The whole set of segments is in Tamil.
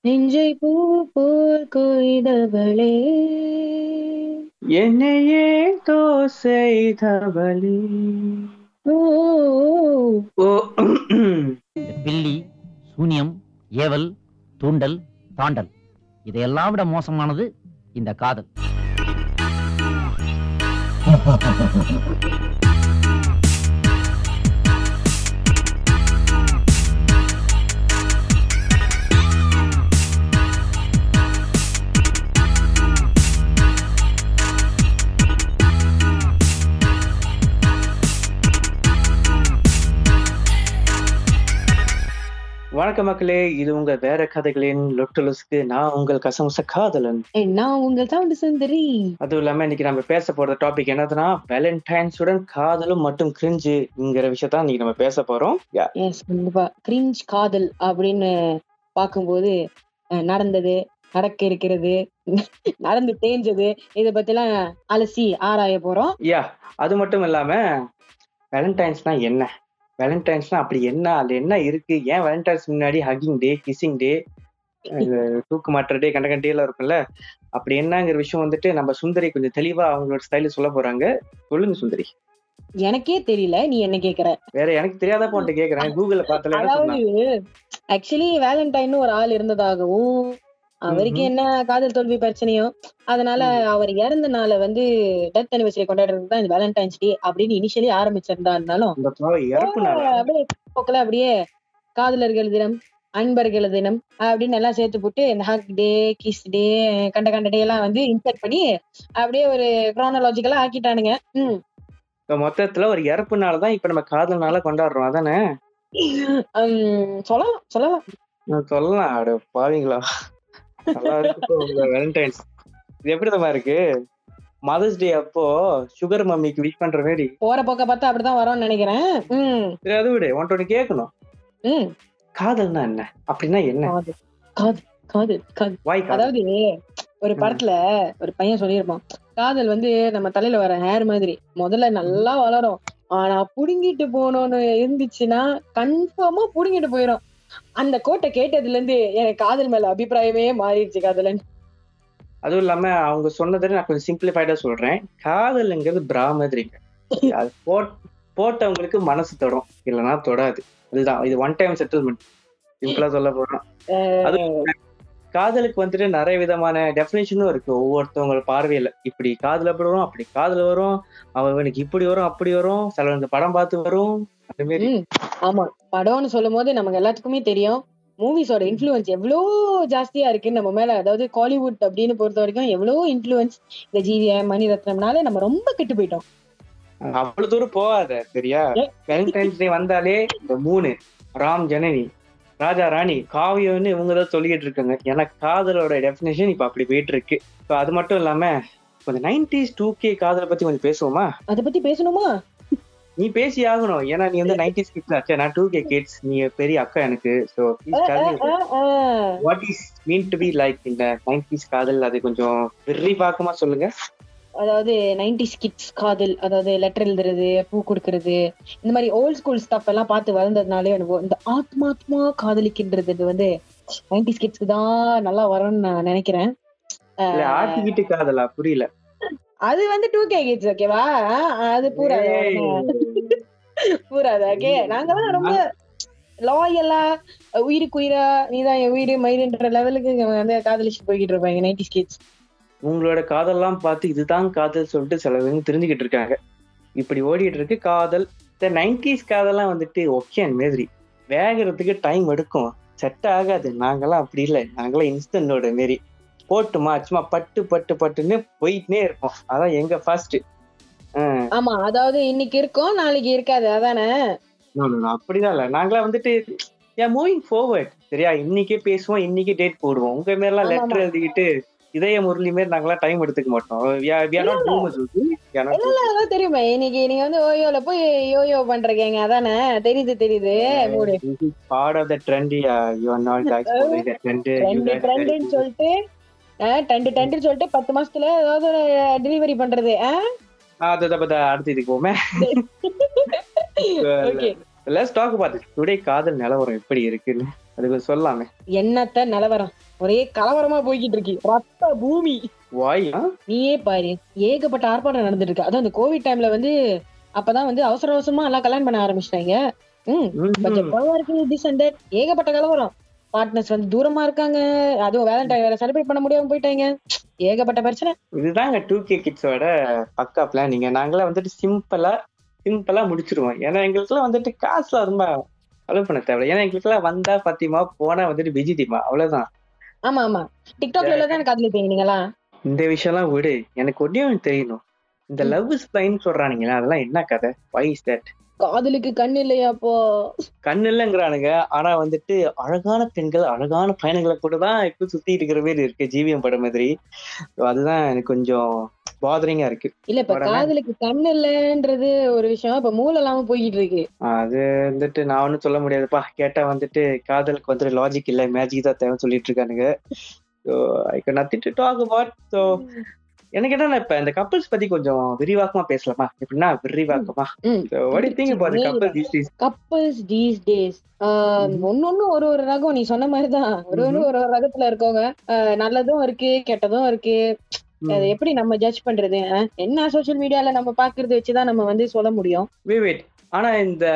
நெஞ்சை பூ போல் கொய்தவளே. என்னையே தோசைதவளே ஓ. ஓ. பில்லி சூனியம் ஏவல் தூண்டல் தாண்டல். இதையெல்லாம் விட மோசமானது இந்த காதல். வணக்கம் மக்களே. இது உங்க வேற கதைகளின் லொட்டுலுஸ்க்கு நான் உங்கள் கசமுச காதலன். நான் உங்கள் சவுண்ட் சுந்தரி. அதுவும் இல்லாம இன்னைக்கு நம்ம பேச போற டாபிக் என்னதுன்னா வேலண்டைன்ஸுடன் காதலும் மட்டும் கிரிஞ்சுங்கிற விஷயத்தான் இன்னைக்கு நம்ம பேச போறோம். கண்டிப்பா. கிரிஞ்ச் காதல் அப்படின்னு பார்க்கும்போது நடந்தது நடக்க இருக்கிறது நடந்து தேஞ்சது இதை பத்திலாம் அலசி ஆராய போறோம். யா அது மட்டும் இல்லாம வேலண்டைன்ஸ்னா என்ன? வேலண்டைன்ஸ்னா அப்படி என்ன அது என்ன இருக்கு? ஏன் வேலண்டைன்ஸ் முன்னாடி ஹக்கிங் டே கிசிங் டே தூக்கு மாட்டுற டே கண்ட கண்டே எல்லாம் இருக்குல்ல அப்படி என்னங்கிற விஷயம் வந்துட்டு நம்ம சுந்தரி கொஞ்சம் தெளிவா அவங்களோட ஸ்டைல சொல்ல போறாங்க. சொல்லுங்க சுந்தரி. எனக்கே தெரியல நீ என்ன கேக்குற? வேற எனக்கு தெரியாத போன்ட்டு கேக்குறேன். கூகுள்ல பார்த்தல அதாவது ஆக்சுவலி வேலண்டைன் ஒரு ஆள் இருந்ததாகவும் அவருக்கு. என்ன காதல் தோல்வி பிரச்சனையோ அதனால அவர் இறந்த நாளை வந்து டெத் அனிவர்சரி கொண்டாடுறது தான் இந்த வேலண்டைன்ஸ் டே அப்படின்னு இனிஷியலி ஆரம்பிச்சிருந்தா இருந்தாலும் அப்படியே போக்குல அப்படியே காதலர்கள் தினம் அன்பர்கள் தினம் அப்படின்னு எல்லாம் சேர்த்து போட்டு இந்த ஹக் டே கிஸ் டே கண்ட கண்ட டே எல்லாம் வந்து இன்சர்ட் பண்ணி அப்படியே ஒரு குரோனாலஜிக்கலா ஆக்கிட்டானுங்க. ம். இப்ப மொத்தத்துல ஒரு இறப்புனால தான் இப்ப நம்ம காதல்னால கொண்டாடுறோம். அதானே? சொல்லலாம் சொல்லலாம். சொல்லலாம். அட பாவீங்களா? நல்லா வேலண்டைன்ஸ் இது எப்படி தான் இருக்கு? மதர்ஸ் டே அப்போ சுகர் மம்மிக்கு விஷ் பண்ற மாதிரி போற போக்க பார்த்தா அப்படிதான் வரும்னு நினைக்கிறேன். சரி அது விடு உன்ட்ட ஒண்ணு கேட்கணும். காதல்னா என்ன? அப்படின்னா என்ன? காதல் காதல் காதல் அதாவது ஒரு படத்துல ஒரு பையன் சொல்லியிருப்பான் காதல் வந்து நம்ம தலையில வர ஹேர் மாதிரி முதல்ல நல்லா வளரும். ஆனா புடுங்கிட்டு போகணும்னு இருந்துச்சுன்னா கன்ஃபார்மா புடுங்கிட்டு போயிடும் அந்த கோட்டை கேட்டதுல இருந்து எனக்கு காதல் மேல அபிப்பிராயமே மாறிடுச்சு காதலன். அதுவும் இல்லாம அவங்க சொன்னதை நான் கொஞ்சம் சிம்பிளிஃபைடா சொல்றேன். காதல்ங்கிறது பிரா மாதிரிங்க அது போட் போட்டவங்களுக்கு மனசு தொடும். இல்லைன்னா தொடாது. இதுதான் இது ஒன் டைம் செட்டில்மெண்ட் சிம்பிளா சொல்ல போறோம் அது காதலுக்கு வந்துட்டு நிறைய விதமான டெஃபினேஷனும் இருக்கு. ஒவ்வொருத்தவங்க பார்வையில. இப்படி காதல் அப்படி வரும் அப்படி காதல் வரும். அவனுக்கு இப்படி வரும் அப்படி வரும். சில இந்த படம் பார்த்து வரும். அந்த மாதிரி ஆமா. படம்னு சொல்லும் போது நமக்கு எல்லாத்துக்குமே தெரியும். மூவிஸோட இன்ஃப்ளூயன்ஸ் எவ்வளோ ஜாஸ்தியா இருக்கு நம்ம மேல அதாவது காலிவுட் அப்படின்னு பொறுத்த வரைக்கும் எவ்வளோ இன்ஃப்ளூயன்ஸ் இந்த ஜிவிஎம் மணிரத்னம்னால நம்ம ரொம்ப கெட்டு போயிட்டோம். அவ்வளவு தூரம் போகாத சரியா. வேலண்டைன்ஸ் டே வந்தாலே இந்த மூணு. ராம் ஜனனி. ராஜா ராணி காவியம்னு இவங்க தான் சொல்லிட்டு இருக்காங்க. ஏன்னா காதலோட டெஃபினேஷன் இப்ப அப்படி போயிட்டு இருக்கு இப்போ அது மட்டும் இல்லாம கொஞ்சம் நைன்டிஸ் டூ கே காதலை பத்தி கொஞ்சம் பேசுவோமா? அத பத்தி பேசணுமா? நீ பேசி ஆகணும். ஏன்னா நீ வந்து நைன்டிஸ் கிட்ஸ் ஆச்சு நான் டூ கே கிட்ஸ் நீ பெரிய அக்கா எனக்கு. So what is mean to be like இந்த நைன்டிஸ் காதல்? அது கொஞ்சம் விரிவாக்கமா சொல்லுங்க. அதாவது நைன்டிஸ் கிட்ஸ் காதல் அதாவது லெட்டர் எழுதுறது பூ கொடுக்கறது இந்த மாதிரி ஓல்ட் ஸ்கூல் ஸ்டப் எல்லாம் பார்த்து வளர்ந்ததுனாலே எனக்கு இந்த ஆத்மாத்மா காதலிக்கின்றது இது வந்து நைன்டிஸ் கிட்ஸ்க்கு தான் நல்லா வரும்னு நான் நினைக்கிறேன். ஆட்டிக்கிட்டு காதலா? புரியல. அது வந்து டூ கே கிட்ஸ் ஓகேவா அது பூரா ஏய். பூராது ஓகே நாங்கெல்லாம் ரொம்ப லாயலா உயிருக்கு உயிரா நீதான் என் உயிர் மயிருன்ற லெவலுக்கு வந்து காதலிச்சு போய்கிட்டு இருப்பாங்க நைன்டிஸ் கிட்ஸ் உங்களோட காதல்லாம் பார்த்து இதுதான் காதல் சொல்லிட்டு சிலவங்க தெரிஞ்சுக்கிட்டு இருக்காங்க. இப்படி ஓடிட்டு இருக்கு காதல். இந்த நைன்டிஸ் காதல்லாம் வந்துட்டு ஒகே மாதிரி. வேகிறதுக்கு டைம் எடுக்கும். செட் ஆகாது. நாங்கெல்லாம் அப்படி இல்லை. நாங்களாம் இன்ஸ்டன்டோட மாரி. போட்டுமா சும்மா பட்டு பட்டு பட்டுன்னு போயிட்டே இருப்போம். அதான் எங்க ஃபர்ஸ்ட் ஆமா அதாவது இன்னைக்கு இருக்கும் நாளைக்கு இருக்காது. அதானே? அப்படிதான் இல்ல. நாங்களாம் வந்துட்டு ஏன் மூவிங் forward. சரியா? இன்னைக்கே பேசுவோம் இன்னைக்கே டேட் போடுவோம். உங்க மாரிலாம் லெட்டர் எழுதிக்கிட்டு இதய முரளி மாரி நாங்களாம் டைம் எடுத்துக்க மாட்டோம். தெரியுமே. இன்னைக்கு நீங்க வந்து ஓயோல போய் யோயோ பண்றீங்க. அதானே? தெரியுது தெரியுது. Are not guys following the trend. You trend சொல்லிட்டு ட்ரெண்ட் ட்ரெண்ட் சொல்லிட்டு பத்து மாசத்துல ஏதாவது டெலிவரி பண்றது அடுத்து இதுக்கு போமே லெட்ஸ் டாக் it. டுடே காதல் நிலவரம் எப்படி இருக்குன்னு. அதுக்கு சொல்லலாமே என்னத்த நிலவரம்? ஒரே கலவரமா போய்கிட்டு இருக்கு ரத்த பூமி. வாய் நீயே பாரு. ஏகப்பட்ட ஆர்ப்பாட்டம் நடந்துட்டு இருக்கு அதுவும் அந்த கோவிட் டைம்ல வந்து அப்பதான் வந்து அவசர அவசரமா எல்லாம் கல்யாணம் பண்ண ஆரம்பிச்சிட்டாங்க. ம் பட்ஜெட் குறைவா இருக்கு that. ஏகப்பட்ட கலவரம். பார்ட்னர்ஸ் வந்து தூரமா இருக்காங்க. அதுவும் வேலண்டைன் வேற செலிப்ரேட் பண்ண முடியாம போயிட்டாங்க. ஏகப்பட்ட பிரச்சனை. இதுதாங்க டூ கே கிட்ஸோட பக்கா பிளானிங்க நாங்களாம் வந்துட்டு சிம்பிளா சிம்பிளா முடிச்சிருவோம். ஏன்னா எங்களுக்குலாம் வந்துட்டு காசுல ரொம்ப செலவு பண்ண தேவை ஏன்னா எங்களுக்குலாம் வந்தா பத்தியமா போனா வந்துட்டு விஜிதிமா அவ்வளவுதான். ஆமா ஆமா. டிக்டாக்ல தான் காதலிப்பீங்க நீங்களா இந்த விஷயம்லாம் விடு. எனக்கு ஒன்னே ஒன்று தெரியணும். இந்த லவ் ஸ்பைன் சொல்றானுங்களா அதெல்லாம் என்ன கதை? வை இஸ் தட் காதலுக்கு கண் இல்லையா அப்போ? கண் இல்லைங்கிறானுங்க. ஆனா வந்துட்டு அழகான பெண்கள் அழகான பயணங்களை கூட தான் இப்போ சுத்தி இருக்கிற மாதிரி இருக்கு ஜீவியம் படம் மாதிரி. அதுதான் எனக்கு கொஞ்சம் பாதரிங்கா இருக்கு. இல்ல இப்ப காதலுக்கு கண் இல்லைன்றது ஒரு விஷயம். இப்ப மூளை இல்லாம போய்கிட்டு இருக்கு. அது வந்துட்டு நான் ஒன்றும் சொல்ல முடியாதுப்பா. கேட்டா வந்துட்டு காதலுக்கு வந்துட்டு லாஜிக் இல்ல மேஜிக் தான் தேவை சொல்லிட்டு இருக்கானுங்க. So I can nothing to talk about so எனக்கு என்னன்னா இப்ப இந்த கப்பல்ஸ் பத்தி கொஞ்சம் விரிவாக்கமா பேசலாமா? எப்படின்னா விரிவாக்கமா. கப்பல்ஸ் தீஸ் டேஸ் ஒன்னொன்னு ஒரு ஒரு ரகம். நீ சொன்ன மாதிரிதான். ஒரு ஒரு ஒரு ரகத்துல இருக்கவங்க. நல்லதும் இருக்கு கெட்டதும் இருக்கு. எப்படி நம்ம ஜட்ஜ் பண்றது? என்ன சோஷியல் மீடியால நம்ம பாக்குறது வச்சுதான் நம்ம வந்து சொல்ல முடியும். வெயிட் ஆனா இந்த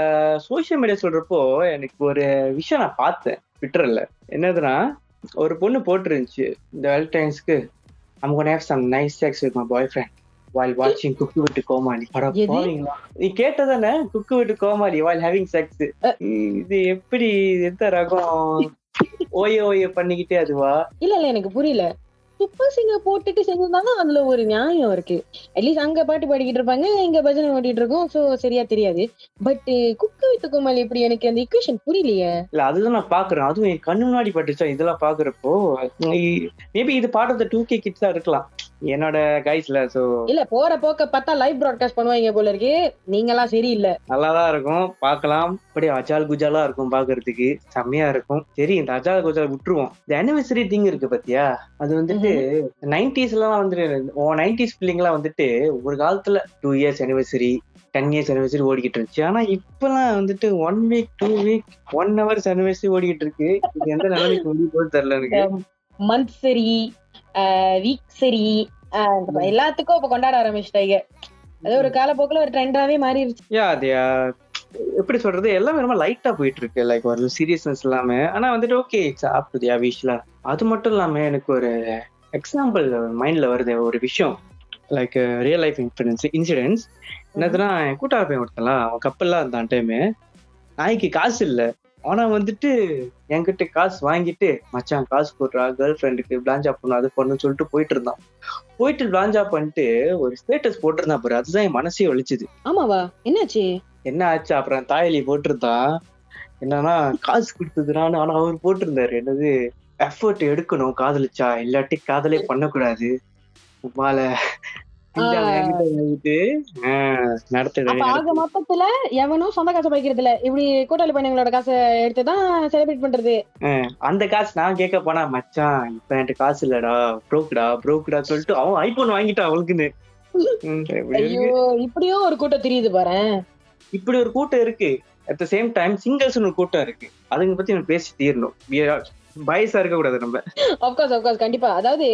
சோஷியல் மீடியா சொல்றப்போ எனக்கு ஒரு விஷயம் நான் பார்த்தேன் ட்விட்டர்ல என்னதுன்னா ஒரு பொண்ணு போட்டுருந்துச்சு இந்த வேலண்டைன்ஸ்க்கு I'm gonna have some nice sex with my boyfriend while watching குக்கு விட்டு கோமாளி? நீ கேட்டதானே குக்கு விட்டு கோமாளி while having sex. இது எப்படி எந்த ரகம்? ஓய ஓய பண்ணிக்கிட்டே அதுவா? இல்ல இல்ல எனக்கு புரியல. சூப்பர் சிங்க போட்டுட்டு செஞ்சிருந்தாலும் அதுல ஒரு நியாயம் இருக்கு. அட்லீஸ்ட் அங்க பாட்டு பாடிக்கிட்டு இருப்பாங்க இங்க பஜனை ஓட்டிட்டு இருக்கோம். சோ சரியா தெரியாது. But eh, cook with Comali இப்படி எனக்கு அந்த இக்குவேஷன் புரியலையே? இல்ல அதுதான் நான் பாக்குறேன். அதுவும் என் கண்ணு முன்னாடி பட்டுச்சா? இதெல்லாம் பாக்குறப்போ மேபி இது பாடுறது டூ கே கிட்ஸா இருக்கலாம். என்னோட கைஸ்ல சோ இல்ல போற போக்க பார்த்தா லைவ் ப்ராட்காஸ்ட் பண்ணுவாங்க போல இருக்கு. நீங்கெல்லாம் சரியில்லை நல்லாதான் இருக்கும். பார்க்கலாம். அப்படியே அஜால் குஜாலா இருக்கும் பாக்குறதுக்கு செம்மையா இருக்கும். சரி இந்த அஜால் குஜால் விட்டுருவோம். இந்த அனிவர்சரி திங் இருக்கு பாத்தியா? அது வந்துட்டு நைன்டிஸ்ல எல்லாம் வந்துட்டு ஓ நைன்டிஸ் பிள்ளைங்கலாம் வந்துட்டு ஒரு காலத்துல two years anniversary ten years anniversary ஓடிக்கிட்டு இருந்துச்சு. ஆனா இப்பெல்லாம் வந்துட்டு one week two week one hours anniversary ஓடிக்கிட்டு இருக்கு. இது எந்த நிலைமைக்கு முடிய போகுது தெரியல எனக்கு. மந்த் சரி வீக் சரி எல்லாத்துக்கும் இப்ப கொண்டாட ஆரம்பிச்சிட்டாங்க அது ஒரு காலப்போக்குல ஒரு ட்ரெண்டாவே மாறிடுச்சு. யா அது எப்படி சொல்றது? எல்லாமே ரொம்ப லைட்டா போயிட்டு இருக்கு லைக் ஒரு சீரியஸ்னஸ் இல்லாம. ஆனா வந்துட்டு ஓகே இட்ஸ் ஆப் டு தியா வீஷ்லா அது மட்டும் இல்லாம எனக்கு ஒரு எக்ஸாம்பிள் மைண்ட்ல வருது ஒரு விஷயம். Like real life incidence incidents என்னதுன்னா என் கூட்டாள பையன் ஒருத்தலாம் அவன் கப்பல்லாம் இருந்தான் டைமு நாய்க்கு காசு இல்ல. ஆனா வந்துட்டு என்கிட்ட காசு வாங்கிட்டு மச்சான் காசு போடுறா கேர்ள் ஃப்ரெண்டுக்கு பிளாஞ்சா பண்ணு அது பண்ணு சொல்லிட்டு போயிட்டு இருந்தான். போயிட்டு பிளாஞ்சா பண்ணிட்டு ஒரு ஸ்டேட்டஸ் போட்டிருந்தான் பாரு அதுதான் என் மனசே ஒழிச்சுது ஆமாவா? என்னாச்சு? என்ன ஆச்சு? அப்புறம் தாயலி போட்டிருந்தான். என்னன்னா காசு கொடுத்ததுனால ஆனா அவர் போட்டிருந்தாரு. என்னது? எஃபர்ட் எடுக்கணும் காதலிச்சா. இல்லாட்டி காதலே பண்ணக்கூடாது. உமால ஆக மொத்தத்துல எவனும் சொந்த காசை வைக்கிறது இல்ல இப்படி கூட்டாளி பையனங்களோட காசை எடுத்துதான் செலிப்ரேட் பண்றது. அந்த காசு நான் கேட்க போனா மச்சான் இப்ப என்கிட்ட காசு இல்லடா ப்ரோக்குடா ப்ரோக்குடா சொல்லிட்டு அவன் ஐபோன் வாங்கிட்டான் அவளுக்குன்னு. இப்படியும் ஒரு கூட்டம் தெரியுது பாரு இப்படி ஒரு கூட்டம் இருக்கு. At the same time singers ஒரு கூட்டம் இருக்கு. அதுங்க பத்தி நம்ம பேசி தீரணும். பயசா இருக்க கூடாது நம்ம. ஆஃப்கோர்ஸ் ஆஃப்கோர்ஸ் கண்டிப்பா. அதாவது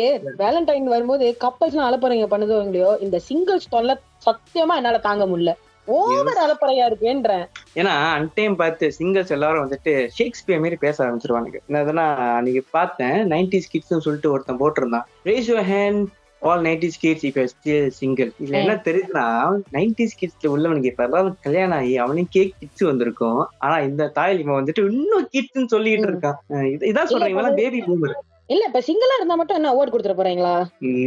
வேலண்டைன் வரும்போது கப்பல்ஸ் எல்லாம் அலப்பறைங்க பண்ணதோ இல்லையோ இந்த சிங்கிள்ஸ் தொல்லை சத்தியமா என்னால தாங்க முடியல. ஓவர் அலப்பறையா இருக்குன்றேன். ஏன்னா அன்டைம் பார்த்து சிங்கர்ஸ் எல்லாரும் வந்துட்டு ஷேக்ஸ்பியர் மாதிரி பேச ஆரம்பிச்சிருவானுங்க. என்னதுன்னா அன்னைக்கு பார்த்தேன் நைன்டிஸ் கிட்ஸ் சொல்லிட்டு ஒருத்தன் போட்டிருந்தான். Raise your hand all nineties kids இப்ப ஸ்டில் சிங்கிள் இதுல என்ன தெரியுதுன்னா நைன்டிஸ் கிட்ஸ்ல உள்ளவனுக்கு இப்ப எல்லாம் கல்யாணம் ஆகி அவனுக்கே கிட்ஸ் வந்திருக்கும். ஆனா இந்த தாயில் இவன் வந்துட்டு இன்னும் கிட்ஸ்ன்னு சொல்லிட்டு இருக்கான். இதான் சொல்றீங்களா பேபி பூமர் இல்ல இப்ப சிங்கிளா இருந்தா மட்டும் என்ன அவார்ட் கொடுத்துட போறீங்களா?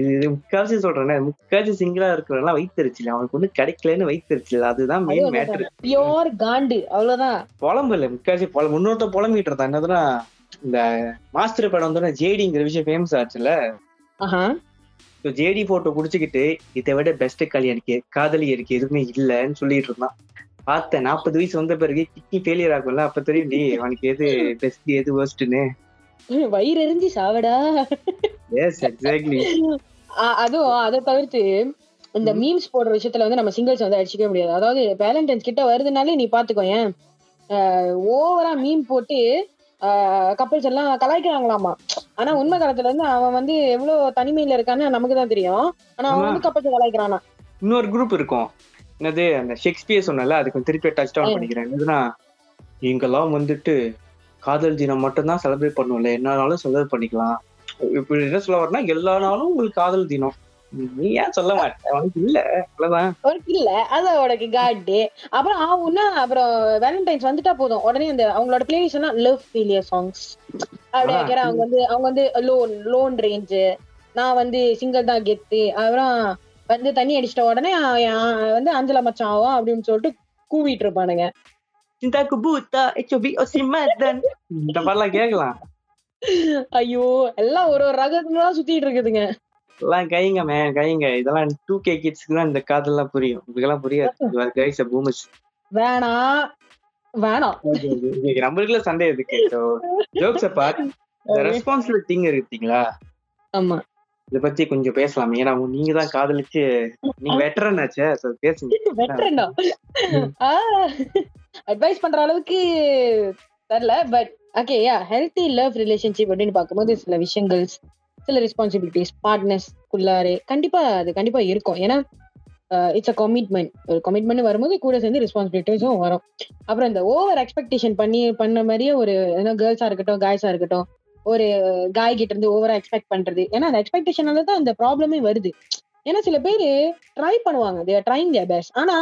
இது முக்காசி சொல்றேன் முக்காசி சிங்கிளா இருக்கிறவங்க வைத்தறிச்சல் அவனுக்கு ஒண்ணு கிடைக்கலன்னு வைத்தறிச்சல் அதுதான் மெயின் மேட்டர் பியோர் காண்டு அவ்வளவுதான். புலம்பு முக்காசி புல முன்னோட்ட புலம்பிட்டு இருந்தான் என்னதுன்னா இந்த மாஸ்டர் படம் வந்து ஜேடிங்கிற விஷயம் ஃபேமஸ் ஆச்சுல்ல. ஸோ ஜேடி போட்டோ குடிச்சுக்கிட்டு இதை விட பெஸ்ட் கல்யாணிக்கு காதலி எனக்கு எதுவுமே இல்லைன்னு சொல்லிட்டு இருந்தான். பார்த்தேன். நாற்பது வயசு வந்த பிறகு கிட்னி ஃபெயிலியர் ஆகும்ல அப்ப தெரியும் டி அவனுக்கு எது பெஸ்ட் எது worstன்னு வயிறு எரிஞ்சு சாவடா. எஸ் எக்ஸாக்ட்லி அதுவும் அதை தவிர்த்து இந்த மீம்ஸ் போடுற விஷயத்துல வந்து நம்ம சிங்கிள்ஸ் வந்து அடிச்சுக்கவே முடியாது. அதாவது வேலண்டைன்ஸ் கிட்ட வருதுனாலே நீ பாத்துக்கோ ஏன்? ஓவரா மீம் போட்டு கப்பல்ஸ் எல்லாம் கலாய்க்கிறாங்களாமா? ஆனா உண்மை காலத்துல இருந்து அவன் வந்து எவ்வளவு தனிமையில இருக்கான்னு நமக்கு தான் தெரியும். ஆனா அவன். வந்து கப்பல்ஸ் கலாய்க்கிறானா? இன்னொரு குரூப் இருக்கும். என்னது அந்த ஷேக்ஸ்பியர் சொன்னல அதுக்கு திருப்பி டச் டவுன். பண்ணிக்கிறேன். என்னதுன்னா இங்கெல்லாம் வந்துட்டு காதல் தினம் மட்டும்தான் செலிப்ரேட் பண்ணுவோம்ல என்ன செலிப்ரேட் பண்ணிக்கலாம். இப்படி என்ன சொல்ல வரனா எல்லா நாளும் உங்களுக்கு காதல் தினம். நீ ஏன் சொல்ல மாட்டேன். உனக்கு இல்ல. அவ்வளவுதான். உனக்கு இல்ல. அது உனக்கு அப்புறம் ஆகும்னா அப்புறம் வேலண்டைன்ஸ் வந்துட்டா போதும். உடனே அந்த அவங்களோட பிளேலிஸ்ட் எல்லாம் லவ் ஃபீலியர் சாங்ஸ் அப்படியே அவங்க வந்து அவங்க வந்து லோன் லோன் ரேஞ்சு நான் வந்து சிங்கிள் தான் கெத்து. அப்புறம் வந்து தண்ணி அடிச்சிட்ட உடனே வந்து அஞ்சல மச்சான் ஆகும் அப்படின்னு சொல்லிட்டு கூவிட்டு இருப்பானுங்க. சிந்தாக்கு பூத்தா ஹெச்ஓபி ஒசிமதன் இந்த மாதிரிலாம் கேட்கலாம். ஐயோ எல்லாம் ஒரு ஒரு ரகத்துல சுத்திட்டு இருக்குதுங்க. எல்லாம் கைங்க மேன் கைங்க. இதெல்லாம் டூ கே கிட்ஸ்க்கு தான் இந்த காதல்லாம் புரியும். இதுக்கெல்லாம் புரியாது. கைஸ் பூமஸ் வேணாம் வேணாம் நம்மளுக்குள்ள சண்டை இருக்கு ஜோக்ஸ் பார்ட் ரெஸ்பான்சிபிள் திங் இருக்குங்களா ஆமா. இத பத்தி கொஞ்சம் பேசலாம். ஏன்னா நீங்க தான் காதலிச்சு நீங்க வெட்டரன் ஆச்சே. So பேசுங்க. வெட்டரண்டா அட்வைஸ் பண்ற அளவுக்கு தெரியல but okay yeah healthy love relationship அப்படின்னு பார்க்கும்போது சில விஷயங்கள் சில ரெஸ்பான்சிபிலிட்டிஸ் பார்ட்னர்ஸ் குள்ளாரே கண்டிப்பா அது கண்டிப்பா இருக்கும். ஏன்னா இட்ஸ் அ கமிட்மெண்ட் ஒரு கமிட்மெண்ட் வரும்போது கூட சேர்ந்து ரெஸ்பான்சிபிலிட்டிஸும் வரும். அப்புறம் இந்த ஓவர் எக்ஸ்பெக்டேஷன் பண்ணி பண்ண மாதிரியே ஒரு ஏன்னா கேர்ள்ஸா இருக்கட்டும் காய்ஸா இருக்கட்டும் ஒரு காய் கிட்ட இருந்து ஓவரா எக்ஸ்பெக்ட் பண்றது. ஏன்னா அந்த எக்ஸ்பெக்டேஷனால தான் அந்த ப்ராப்ளமே வருது. ஏன்னா சில பேர் ட்ரை பண்ணுவாங்க. தேர் ட்ரைங் தேர் பெஸ்ட் ஆனா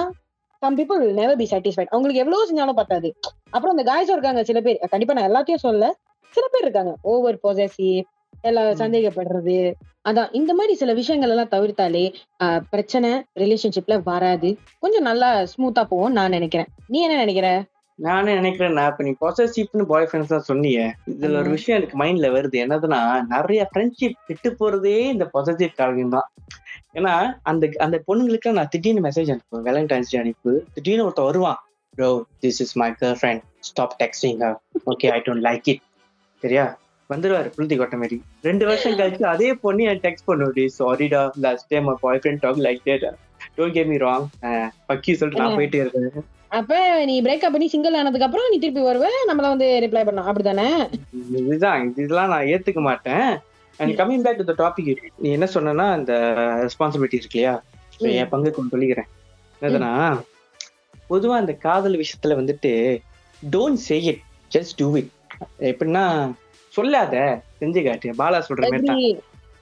some people will never be satisfied அவங்களுக்கு எவ்வளவு செஞ்சாலும் பத்தாது. அப்புறம் அந்த காய்ஸும் இருக்காங்க சில பேர். கண்டிப்பா நான் எல்லாத்தையும் சொல்ல சில பேர் இருக்காங்க. ஓவர் பொசசிவ் எல்லாம். சந்தேகப்படுறது. அதான் இந்த மாதிரி சில விஷயங்கள் எல்லாம் தவிர்த்தாலே பிரச்சனை ரிலேஷன்ஷிப்ல வராது. கொஞ்சம் நல்லா ஸ்மூத்தா போகும் நான் நினைக்கிறேன். நீ என்ன நினைக்கிற? நானே நினைக்கிறேன் நான் இப்ப நீ பொசசிவ்னு பாய் ஃப்ரெண்ட்ஸ் தான் சொன்னீங்க இதுல ஒரு. விஷயம் எனக்கு மைண்ட்ல வருது. என்னதுன்னா நிறைய ஃப்ரெண்ட்ஷிப் விட்டு போறதே இந்த பொசசிவ் காரணம் தான். ஏன்னா அந்த அந்த பொண்ணுங்களுக்கு நான் திடீர்னு மெசேஜ் அனுப்புவேன். வேலண்டைன்ஸ் டே அனுப்பு. திடீர்னு ஒருத்தன் வருவான். Bro this is my girlfriend stop texting okay I don't like it சரியா? வந்துருவாரு புளுத்தி கொட்ட மாதிரி ரெண்டு வருஷம் கழிச்சு அதே பொண்ணு எனக்கு டெக்ஸ்ட் பண்ணுவோடி சாரிடா last time my boyfriend talk like that don't get me wrong பக்கி சொல்லிட்டு நான் போயிட்டே இருக்கேன் அப்ப நீ பிரேக்கப் பண்ணி சிங்கிள் ஆனதுக்கு அப்புறம் நீ திருப்பி வருவ நம்மள வந்து ரிப்ளை பண்ணலாம். அப்படிதானே இதுதான். இதெல்லாம் நான் ஏத்துக்க மாட்டேன். And coming back to the topic நீ என்ன சொன்னா இந்த ரெஸ்பான்சிபிலிட்டி இருக்கு இல்லையா. என் பங்கு கொஞ்சம் சொல்லிக்கிறேன். என்னதுன்னா பொதுவா இந்த காதல் விஷயத்துல வந்துட்டு don't say it just do it எப்படின்னா சொல்லாத செஞ்சு காட்டு பாலா சொல்ற மாதிரி தான்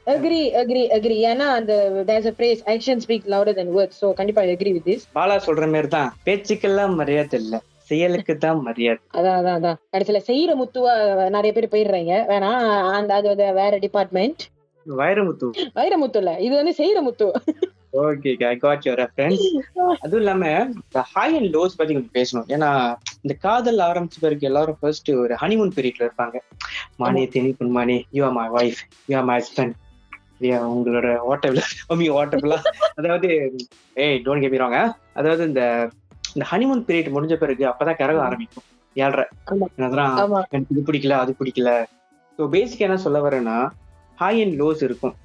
அக்ரி அக்ரி அக்ரி ஏன்னா அந்த there's a phrase action speak louder than words. So கண்டிப்பா அக்ரி வித் திஸ் பாலா சொல்ற மாதிரி தான் பேச்சுக்கெல்லாம் மரியாதை இல்ல. செயலுக்கு தான் மரியாதை. அதான் அதான் அதான். கடைசியில செய்யற முத்துவா நிறைய பேர் போயிடுறாங்க. வேணா அந்த அது வேற டிபார்ட்மெண்ட் வைரமுத்து வைரமுத்து இல்ல. இது வந்து செய்யற முத்து. Okay I got your reference அதுவும் இல்லாம இந்த ஹை அண்ட் லோஸ் பத்தி கொஞ்சம் பேசணும். ஏன்னா இந்த காதல் ஆரம்பிச்ச பிறகு எல்லாரும் ஃபர்ஸ்ட் ஒரு ஹனிமூன் பீரியட்ல இருப்பாங்க. மானே தெனி பொன்மானே you are my wife you are my husband உங்களோட ஓட்டபிள் மீ ஓட்டபிளா அதாவது ஏய் டோன்ட் மீ அதாவது இந்த இந்த ஹனிமூன் பீரியட் முடிஞ்ச பிறகு அப்பதான் கரக ஆரம்பிக்கும். ஏழ்ற ஆமா. எனக்கு இது பிடிக்கல அது பிடிக்கல. ஸோ பேசிக் என்ன சொல்ல வரேன்னா ஹை அண்ட் லோஸ் இருக்கும்.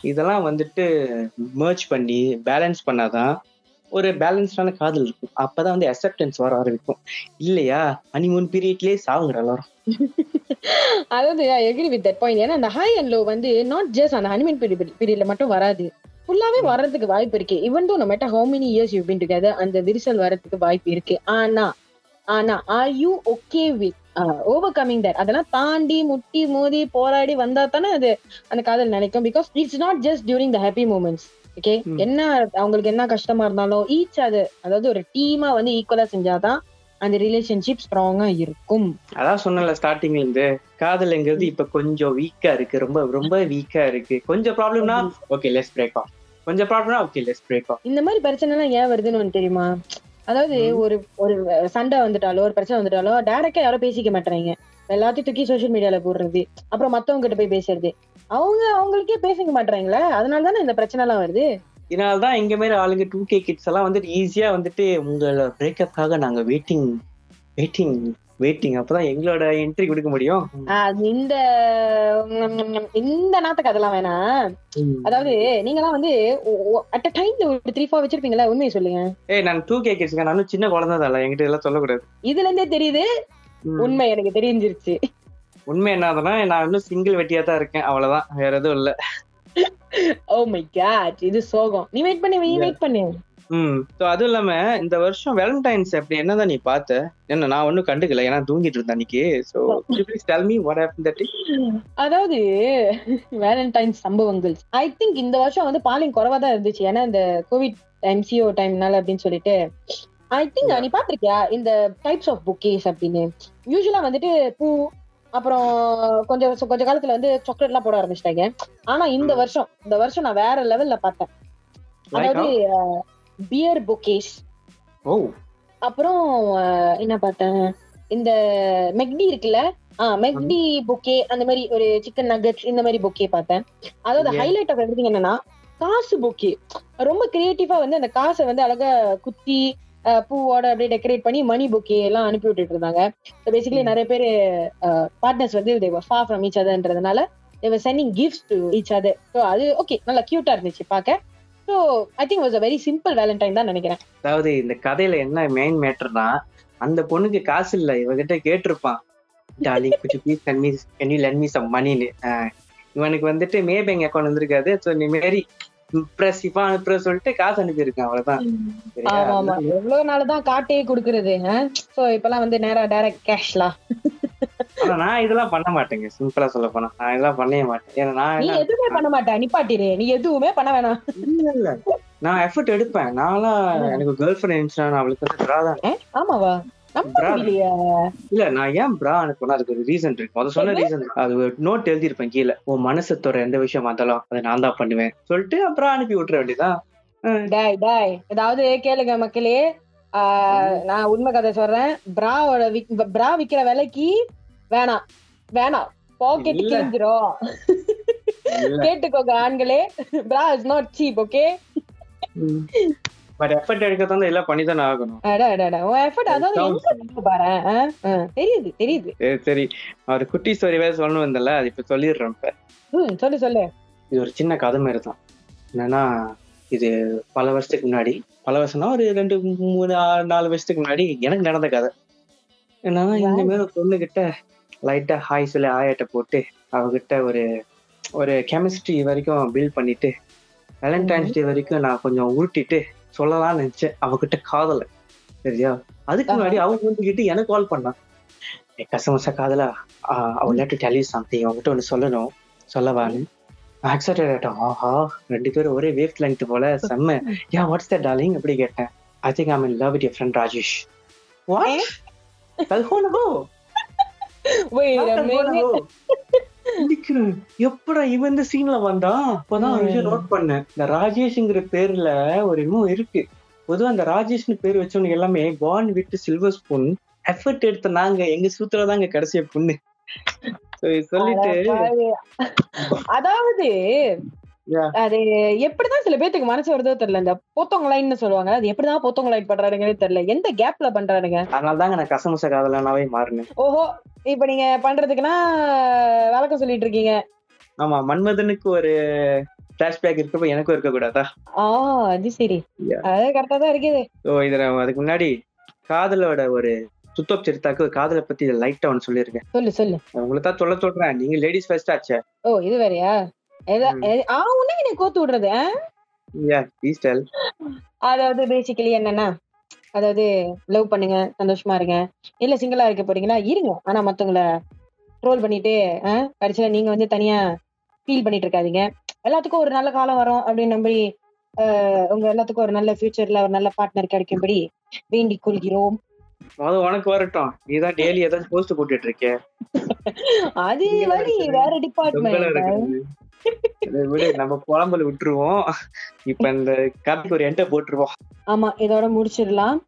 இதெல்லாம் வந்துட்டு merge பண்ணி பேலன்ஸ் பண்ணாதான் ஒரு பேலன்ஸ்டான காதல் இருக்கும். அப்பதான் வந்து அக்செப்டன்ஸ் வர ஆரம்பிக்கும். இல்லையா? ஹனிமூன் பீரியட்லயே சாவுங்கிற எல்லாரும். அதாவது I agree with that point ஏன்னா அந்த ஹை அண்ட் லோ வந்து நாட் ஜஸ்ட் அந்த ஹனிமன் பீரியட்ல மட்டும் வராது. ஃபுல்லாவே வர்றதுக்கு வாய்ப்பு இருக்கு. Even though no matter how many years you've been together அந்த விரிசல் வரதுக்கு வாய்ப்பு இருக்கு. ஆனா ஆனா are you okay with overcoming that அதெல்லாம் தாண்டி முட்டி மோதி போராடி வந்தா தானே அது அந்த காதல் நினைக்கும். Because it's not just during the happy moments okay. என்ன அவங்களுக்கு என்ன கஷ்டமா இருந்தாலும் ஈச் அது அதாவது ஒரு டீமா வந்து ஈக்குவலா செஞ்சாதான் அந்த ரிலேஷன்ஷிப் ஸ்ட்ராங்கா இருக்கும். அதான் சொன்னல ஸ்டார்டிங்ல இருந்து. காதல்ங்கிறது இப்ப கொஞ்சம் வீக்கா இருக்கு. ரொம்ப ரொம்ப வீக்கா இருக்கு. கொஞ்சம் ப்ராப்ளம்னா ஓகே லெஸ் பிரேக் ஆஃப் கொஞ்சம் ப்ராப்ளம்னா ஓகே லெஸ் பிரேக் ஆஃப் இந்த மாதிரி பிரச்சனை எல்லாம் ஏன் வருதுன்னு தெரியுமா? அதாவது. ஒரு ஒரு சண்டை வந்துட்டாலோ ஒரு பிரச்சனை வந்துட்டாலோ டைரக்டா யாரும் பேசிக்க மாட்டாங்க எல்லாத்தையும் தூக்கி சோஷியல் மீடியால போடுறது அப்புறம் மத்தவங்க கிட்ட போய் பேசுறது. அவங்க அவங்களுக்கே பேசிக்க மாட்டாங்களே அதனால தானே இந்த பிரச்சனை எல்லாம் வருது இதனாலதான் எங்க மாதிரி ஆளுங்க டூ கே கிட்ஸ் எல்லாம் வந்துட்டு ஈஸியா வந்துட்டு உங்களோட பிரேக்கப்காக நாங்க வெயிட்டிங் வெயிட்டிங் வெயிட்டிங் அப்பதான் எங்களோட என்ட்ரி கொடுக்க முடியும். இந்த இந்த நாத்துக்கு அதெல்லாம் வேணாம். அதாவது நீங்க எல்லாம் வந்து அட் அ டைம்ல ஒரு த்ரீ ஃபோர் வச்சிருப்பீங்களா உண்மையை சொல்லுங்க. ஏய் நான் டூ கே கிட்ஸ் நானும் சின்ன குழந்தை தான் என்கிட்ட எல்லாம் சொல்லக்கூடாது. இதுல இருந்தே தெரியுது. உண்மை எனக்கு தெரிஞ்சிருச்சு. உண்மை என்னதுன்னா நான் இன்னும் சிங்கிள் வெட்டியா தான் இருக்கேன். அவ்வளவுதான். வேற எதுவும் இல்ல. ஓ மை காட் இது சோகம். நீ வெயிட் பண்ணு நீ. வெயிட் பண்ணு. ம். ஸோ அதுவும் இல்லாம இந்த வருஷம் வேலண்டைன்ஸ் அப்படி என்னதான் நீ பார்த்த? என்ன நான் ஒன்றும் கண்டுக்கல ஏன்னா தூங்கிட்டு இருந்தேன் அன்னைக்கு. So please tell me what happen that அதாவது வேலண்டைன் சம்பவங்கள். ஐ திங்க் இந்த வருஷம் வந்து பாலிங் குறைவா தான் இருந்துச்சு. ஏன்னா இந்த கோவிட் எம்சிஓ டைம்னால அப்படின்னு சொல்லிட்டு. ஐ திங்க் நீ பாத்திருக்கியா இந்த டைப்ஸ் ஆஃப் புக்கேஸ் அப்படின்னு. யூஸ்வலா வந்துட்டு பூ அப்புறம் கொஞ்சம் கொஞ்ச காலத்துல வந்து சாக்லேட் எல்லாம் போட ஆரம்பிச்சிட்டாங்க. ஆனா இந்த. வருஷம் இந்த வருஷம் நான் வேற லெவல்ல பார்த்தேன். அதாவது பியர் புக்கேஸ் ஓ. அப்புறம் என்ன பார்த்தேன்? இந்த மெக்டி இருக்குல்ல? ஆ மெக்டி பொக்கே அந்த மாதிரி ஒரு சிக்கன் நகட்ஸ் இந்த மாதிரி பொக்கே பார்த்தேன். அதாவது. ஹைலைட் ஆஃப் எவ்ரிதிங் என்னன்னா காசு பொக்கே ரொம்ப கிரியேட்டிவா வந்து அந்த காசை வந்து அழகா குத்தி பூவோட அப்படியே டெக்கரேட் பண்ணி மணி பொக்கே எல்லாம் அனுப்பி விட்டுட்டு இருந்தாங்க. Basically Mm. நிறைய பேர் பார்ட்னர்ஸ் வந்து far from each otherன்றதுனால they were sending gifts to each other. So அது ஓகே நல்லா கியூட்டா இருந்துச்சு பார்க்க. So I think was a very simple Valentine தான் நினைக்கிறேன். அதாவது இந்த கதையில என்ன மெயின் மேட்டர்னா அந்த பொண்ணுக்கு காசு இல்ல இவகிட்ட கேட்டிருப்பான். Darling good please send me can you lend me some மணின்னு இவனுக்கு வந்துட்டு மே பேங்க் அக்கௌண்ட் வந்திருக்காது. ஸோ நீ மாரி இம்ப்ரெசிவா அனுப்புற சொல்லிட்டு காசு அனுப்பியிருக்கான் அவ்வளவுதான். எவ்வளவு நாள் தான் காட்டே குடுக்கறது சோ இப்பெல்லாம் வந்து நேரா டைரக்ட் கேஷ்லாம் ஆனா நான் இதெல்லாம் பண்ண மாட்டேங்க. சிம்பிளா சொல்ல போனா. நான் இதெல்லாம் பண்ணவே மாட்டேன். ஏன்னா நான் நீ எதுவுமே பண்ண மாட்ட நிப்பாட்டிரு. நீ எதுவுமே பண்ண வேணாம். இல்ல, இல்ல. நான் எஃபர்ட் எடுப்பேன். நான்லாம் எனக்கு கேர்ள் ஃபிரெண்ட் இருந்துச்சுன்னா நான் அவளுக்கு வந்து bra தான் ஆமாவா? இல்ல நான் ஏன் பிரா அனுப்புனா அதுக்கு ஒரு ரீசன் இருக்கு. முத சொன்ன ரீசன் அது நோட் எழுதியிருப்பேன் கீழே. உன் மனசு தொற எந்த விஷயம் வந்தாலும் அதை நான் தான் பண்ணுவேன். சொல்லிட்டு அப்புறம் அனுப்பி விட்டுற வேண்டியதான் டாய் டாய். ஏதாவது கேளுங்க மக்களே. நான் உண்மை கதை சொல்றேன். பிராவோட பிரா விக்கிற விலைக்கு வேணாம். வேணாம். பாக்கெட். கிழிஞ்சிரும். கேட்டுக்கோங்க ஆண்களே. Bra is not cheap okay but effort எடுக்க தான் எல்லாம் பண்ணி தானே ஆகணும். அடா அடா உன் எஃபர்ட் அதாவது எங்க பாரு தெரியுது தெரியுது. சரி, சரி. ஒரு குட்டி ஸ்டோரி வேற சொல்லணும் வந்தல அது இப்ப சொல்லிடுறேன் இப்ப. ம் சொல்லு சொல்லு. இது ஒரு சின்ன கதை மாதிரி தான் என்னன்னா இது பல வருஷத்துக்கு முன்னாடி பல வருஷம்னா ஒரு ரெண்டு மூணு நாலு வருஷத்துக்கு முன்னாடி எனக்கு நடந்த கதை. என்னன்னா இந்த மாதிரி பொண்ணு கிட்ட லைட்டா ஹாய் சொல்லி ஆயாட்ட போட்டு அவகிட்ட ஒரு ஒரு கெமிஸ்ட்ரி வரைக்கும் பில்ட் பண்ணிட்டு வேலண்டைன்ஸ் டே வரைக்கும் நான் கொஞ்சம் உருட்டிட்டு சொல்லலாம்னு நினைச்சேன். அவகிட்ட காதல. சரியா? அதுக்கு முன்னாடி அவங்க வந்துகிட்டு எனக்கு கால் பண்ணான். "ஏய், கசமசா காதலா? அவள் லேட்டு டெலி சம்திங் அவங்ககிட்ட ஒன்று சொல்லணும். சொல்லவான்னு. ஆக்செப்டட் ஆயிட்டோம் ஆஹா ரெண்டு பேரும் ஒரே வேவ் லென்த் போல செம்ம யா வாட்ஸ் தட் டார்லிங் அப்படி கேட்டேன். I think I'm in love with your friend Rajesh what எப்படா இவன் இந்த சீன்ல வந்தான் அப்பதான் ஒரு விஷயம் நோட் பண்ணேன். இந்த ராஜேஷ்ங்கிற பேர்ல ஒரு இன்னும் இருக்கு. பொதுவா அந்த ராஜேஷ்னு பேர் வச்சவனுக்கு எல்லாமே பான் விட்டு சில்வர் ஸ்பூன் எஃபர்ட் எடுத்த நாங்க எங்க சூத்துல தாங்க கடைசிய பொண்ணு. சொல்லிட்டு. அதாவது. அது எப்படிதான் சில பேத்துக்கு மனசு வருதோ தெரியல. இந்த போத்தோங்கலைன்னு சொல்லுவாங்க அது எப்படிதான் போத்தோங்கலைன் பண்றாருங்கன்னு தெரியல. எந்த கேப்ல பண்றாருங்க அதனால தாங்க நான் கசமுச காதலனாவே மாறினேன். ஓஹோ இப்ப நீங்க பண்றதுக்குன்னா விளக்கம் சொல்லிட்டு இருக்கீங்க. ஆமா மன்மதனுக்கு ஒரு பிளாஷ்பேக் இருக்கப்ப எனக்கும் இருக்க கூடாதா ஆ அது சரி. அது கரெக்டா தான் இருக்குது. ஸோ இதுல அதுக்கு முன்னாடி காதலோட ஒரு சுத்தப் சரித்தாக்கு காதலை பத்தி லைட்டா ஒன்று சொல்லியிருக்கேன். சொல்லு சொல்லு. உங்களுக்கு தான் சொல்ல சொல்றேன். நீங்க லேடிஸ் ஃபர்ஸ்ட் ஆச்சே. ஓ இது வேறயா? எத- ம். எ- ஆ உன்னை நீ கோத்து விடுறது அதாவது பேசிக்கலி என்னன்னா அதாவது லவ் பண்ணுங்க சந்தோஷமா இருங்க. இல்ல சிங்கிளா இருக்க போறீங்களா இருங்க. ஆனா மத்தவங்கள ட்ரோல் பண்ணிட்டு கடைசியில நீங்க வந்து தனியா ஃபீல் பண்ணிட்டு இருக்காதீங்க. எல்லாத்துக்கும் ஒரு நல்ல காலம் வரும் அப்படின்னு நம்பி உங்க எல்லாத்துக்கும் ஒரு நல்ல ஃபியூச்சர்ல ஒரு நல்ல பார்ட்னர் கிடைக்கும்படி வேண்டிக் கொள்கிறோம். முத உனக்கு வரட்டும். நீதான் டெய்லி ஏதாச்சும் போஸ்ட் போட்டுட்டு இருக்க. அது. வேற டிபார்ட்மெண்ட் விடு நம்ம புலம்பல் விட்டுருவோம். இப்ப இந்த கதைக்கு ஒரு என்ட போட்டுருவோம். ஆமா இதோட முடிச்சிடலாம்.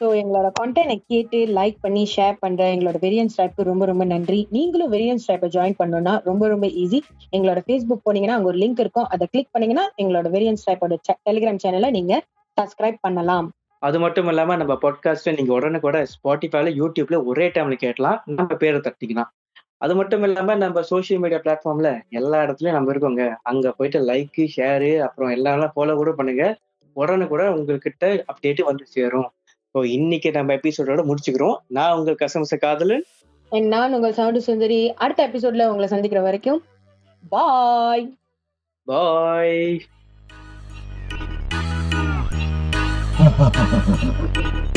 ஸோ எங்களோட கண்டென்ட்டை கேட்டு லைக் பண்ணி ஷேர் பண்ற எங்களோட வெரியன் ஸ்ட்ரைப்க்கு ரொம்ப ரொம்ப நன்றி. நீங்களும் வெரியன் ஸ்ட்ரைப்பை ஜாயின் பண்ணணும்னா ரொம்ப ரொம்ப ஈஸி எங்களோட ஃபேஸ்புக் போனீங்கன்னா அங்க ஒரு லிங்க் இருக்கும். அதை கிளிக் பண்ணீங்கன்னா எங்களோட வெரியன் ஸ்ட்ரைப்போட டெலிகிராம் சேனலை நீங்க சப்ஸ்கிரைப் பண்ணலாம். அது மட்டும் இல்லாம நம்ம பாட்காஸ்ட் நீங்க உடனே கூட ஸ்பாட்டிஃபைல யூடியூப்ல ஒரே டைம்ல கேட்கலாம். நம்ம பேரை தட்டிக்கலாம். அது மட்டும் இல்லாம நம்ம சோஷியல் மீடியா பிளாட்ஃபார்ம்ல எல்லா இடத்துலயும் நம்ம இருக்கோங்க. அங்க போயிட்டு லைக் ஷேரு அப்புறம் எல்லாம் ஃபாலோ கூட பண்ணுங்க. உடனே கூட உங்ககிட்ட அப்டேட் வந்து சேரும். ஸோ இன்னைக்கு நம்ம எபிசோடோட முடிச்சுக்கிறோம். நான் உங்கள் கசமச காதலன். And நான் உங்கள் சவுண்டு சுந்தரி. அடுத்த எபிசோட்ல உங்களை சந்திக்கிற வரைக்கும் பாய் பாய்